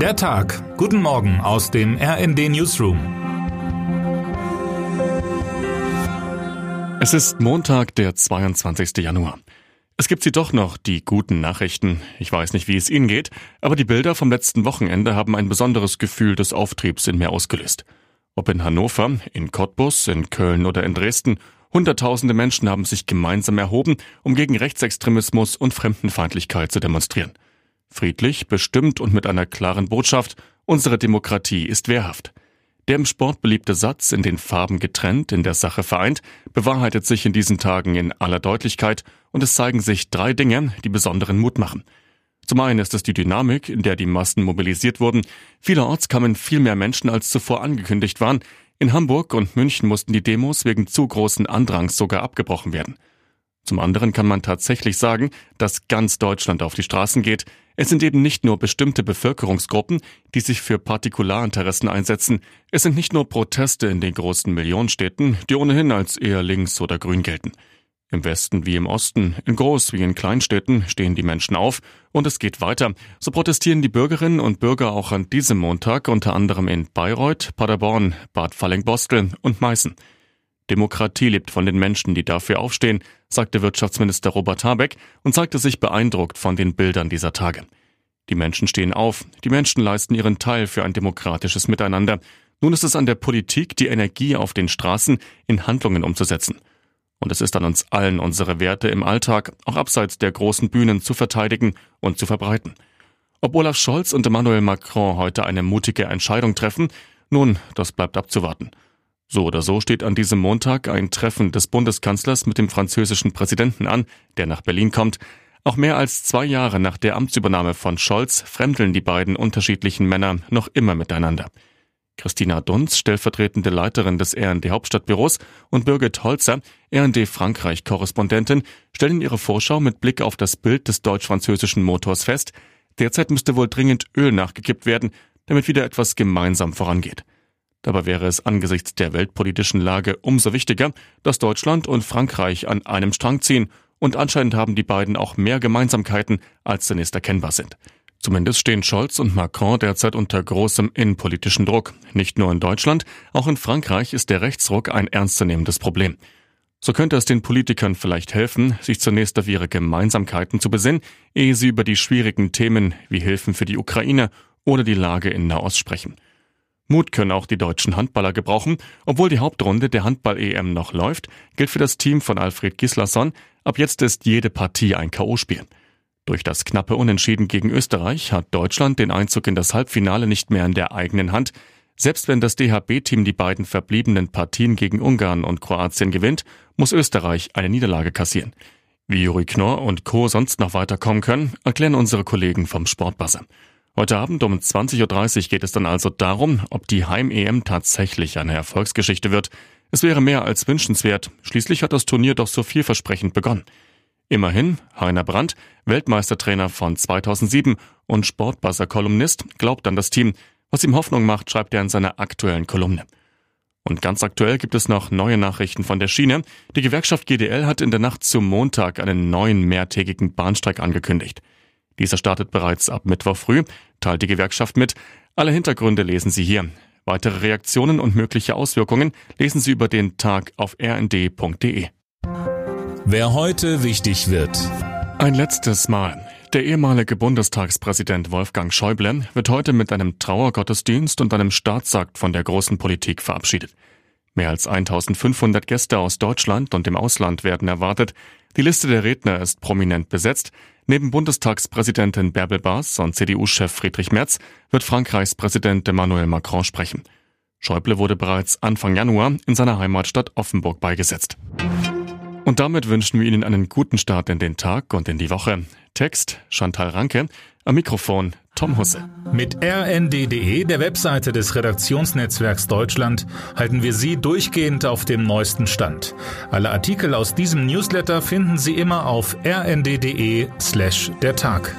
Der Tag. Guten Morgen aus dem RND Newsroom. Es ist Montag, der 22. Januar. Es gibt sie doch noch, die guten Nachrichten. Ich weiß nicht, wie es Ihnen geht, aber die Bilder vom letzten Wochenende haben ein besonderes Gefühl des Auftriebs in mir ausgelöst. Ob in Hannover, in Cottbus, in Köln oder in Dresden, Hunderttausende Menschen haben sich gemeinsam erhoben, um gegen Rechtsextremismus und Fremdenfeindlichkeit zu demonstrieren. Friedlich, bestimmt und mit einer klaren Botschaft, unsere Demokratie ist wehrhaft. Der im Sport beliebte Satz, in den Farben getrennt, in der Sache vereint, bewahrheitet sich in diesen Tagen in aller Deutlichkeit und es zeigen sich drei Dinge, die besonderen Mut machen. Zum einen ist es die Dynamik, in der die Massen mobilisiert wurden. Vielerorts kamen viel mehr Menschen, als zuvor angekündigt waren. In Hamburg und München mussten die Demos wegen zu großen Andrangs sogar abgebrochen werden. Zum anderen kann man tatsächlich sagen, dass ganz Deutschland auf die Straßen geht. Es sind eben nicht nur bestimmte Bevölkerungsgruppen, die sich für Partikularinteressen einsetzen. Es sind nicht nur Proteste in den großen Millionenstädten, die ohnehin als eher links oder grün gelten. Im Westen wie im Osten, in Groß- wie in Kleinstädten stehen die Menschen auf und es geht weiter. So protestieren die Bürgerinnen und Bürger auch an diesem Montag unter anderem in Bayreuth, Paderborn, Bad Falling-Bostel und Meißen. Demokratie lebt von den Menschen, die dafür aufstehen, sagte Wirtschaftsminister Robert Habeck und zeigte sich beeindruckt von den Bildern dieser Tage. Die Menschen stehen auf, die Menschen leisten ihren Teil für ein demokratisches Miteinander. Nun ist es an der Politik, die Energie auf den Straßen in Handlungen umzusetzen. Und es ist an uns allen, unsere Werte im Alltag, auch abseits der großen Bühnen, zu verteidigen und zu verbreiten. Ob Olaf Scholz und Emmanuel Macron heute eine mutige Entscheidung treffen, nun, das bleibt abzuwarten. So oder so steht an diesem Montag ein Treffen des Bundeskanzlers mit dem französischen Präsidenten an, der nach Berlin kommt. Auch mehr als zwei Jahre nach der Amtsübernahme von Scholz fremdeln die beiden unterschiedlichen Männer noch immer miteinander. Christina Dunz, stellvertretende Leiterin des RND Hauptstadtbüros, und Birgit Holzer, RND Frankreich-Korrespondentin, stellen ihre Vorschau mit Blick auf das Bild des deutsch-französischen Motors fest. Derzeit müsste wohl dringend Öl nachgekippt werden, damit wieder etwas gemeinsam vorangeht. Dabei wäre es angesichts der weltpolitischen Lage umso wichtiger, dass Deutschland und Frankreich an einem Strang ziehen, und anscheinend haben die beiden auch mehr Gemeinsamkeiten, als zunächst erkennbar sind. Zumindest stehen Scholz und Macron derzeit unter großem innenpolitischen Druck. Nicht nur in Deutschland, auch in Frankreich ist der Rechtsruck ein ernstzunehmendes Problem. So könnte es den Politikern vielleicht helfen, sich zunächst auf ihre Gemeinsamkeiten zu besinnen, ehe sie über die schwierigen Themen wie Hilfen für die Ukraine oder die Lage in Nahost sprechen. Mut können auch die deutschen Handballer gebrauchen. Obwohl die Hauptrunde der Handball-EM noch läuft, gilt für das Team von Alfred Gislason, ab jetzt ist jede Partie ein K.O.-Spiel. Durch das knappe Unentschieden gegen Österreich hat Deutschland den Einzug in das Halbfinale nicht mehr in der eigenen Hand. Selbst wenn das DHB-Team die beiden verbliebenen Partien gegen Ungarn und Kroatien gewinnt, muss Österreich eine Niederlage kassieren. Wie Juri Knorr und Co. sonst noch weiterkommen können, erklären unsere Kollegen vom Sportbuzzer. Heute Abend um 20.30 Uhr geht es dann also darum, ob die Heim-EM tatsächlich eine Erfolgsgeschichte wird. Es wäre mehr als wünschenswert. Schließlich hat das Turnier doch so vielversprechend begonnen. Immerhin, Heiner Brandt, Weltmeistertrainer von 2007 und Sportbuzzer-Kolumnist, glaubt an das Team. Was ihm Hoffnung macht, schreibt er in seiner aktuellen Kolumne. Und ganz aktuell gibt es noch neue Nachrichten von der Schiene. Die Gewerkschaft GDL hat in der Nacht zum Montag einen neuen mehrtägigen Bahnstreik angekündigt. Dieser startet bereits ab Mittwoch früh, teilt die Gewerkschaft mit. Alle Hintergründe lesen Sie hier. Weitere Reaktionen und mögliche Auswirkungen lesen Sie über den Tag auf rnd.de. Wer heute wichtig wird. Ein letztes Mal. Der ehemalige Bundestagspräsident Wolfgang Schäuble wird heute mit einem Trauergottesdienst und einem Staatsakt von der großen Politik verabschiedet. Mehr als 1500 Gäste aus Deutschland und dem Ausland werden erwartet. Die Liste der Redner ist prominent besetzt. Neben Bundestagspräsidentin Bärbel Baas und CDU-Chef Friedrich Merz wird Frankreichs Präsident Emmanuel Macron sprechen. Schäuble wurde bereits Anfang Januar in seiner Heimatstadt Offenburg beigesetzt. Und damit wünschen wir Ihnen einen guten Start in den Tag und in die Woche. Text Chantal Ranke, am Mikrofon Tom Husse. Mit rnd.de, der Webseite des Redaktionsnetzwerks Deutschland, halten wir Sie durchgehend auf dem neuesten Stand. Alle Artikel aus diesem Newsletter finden Sie immer auf rnd.de slash der Tag.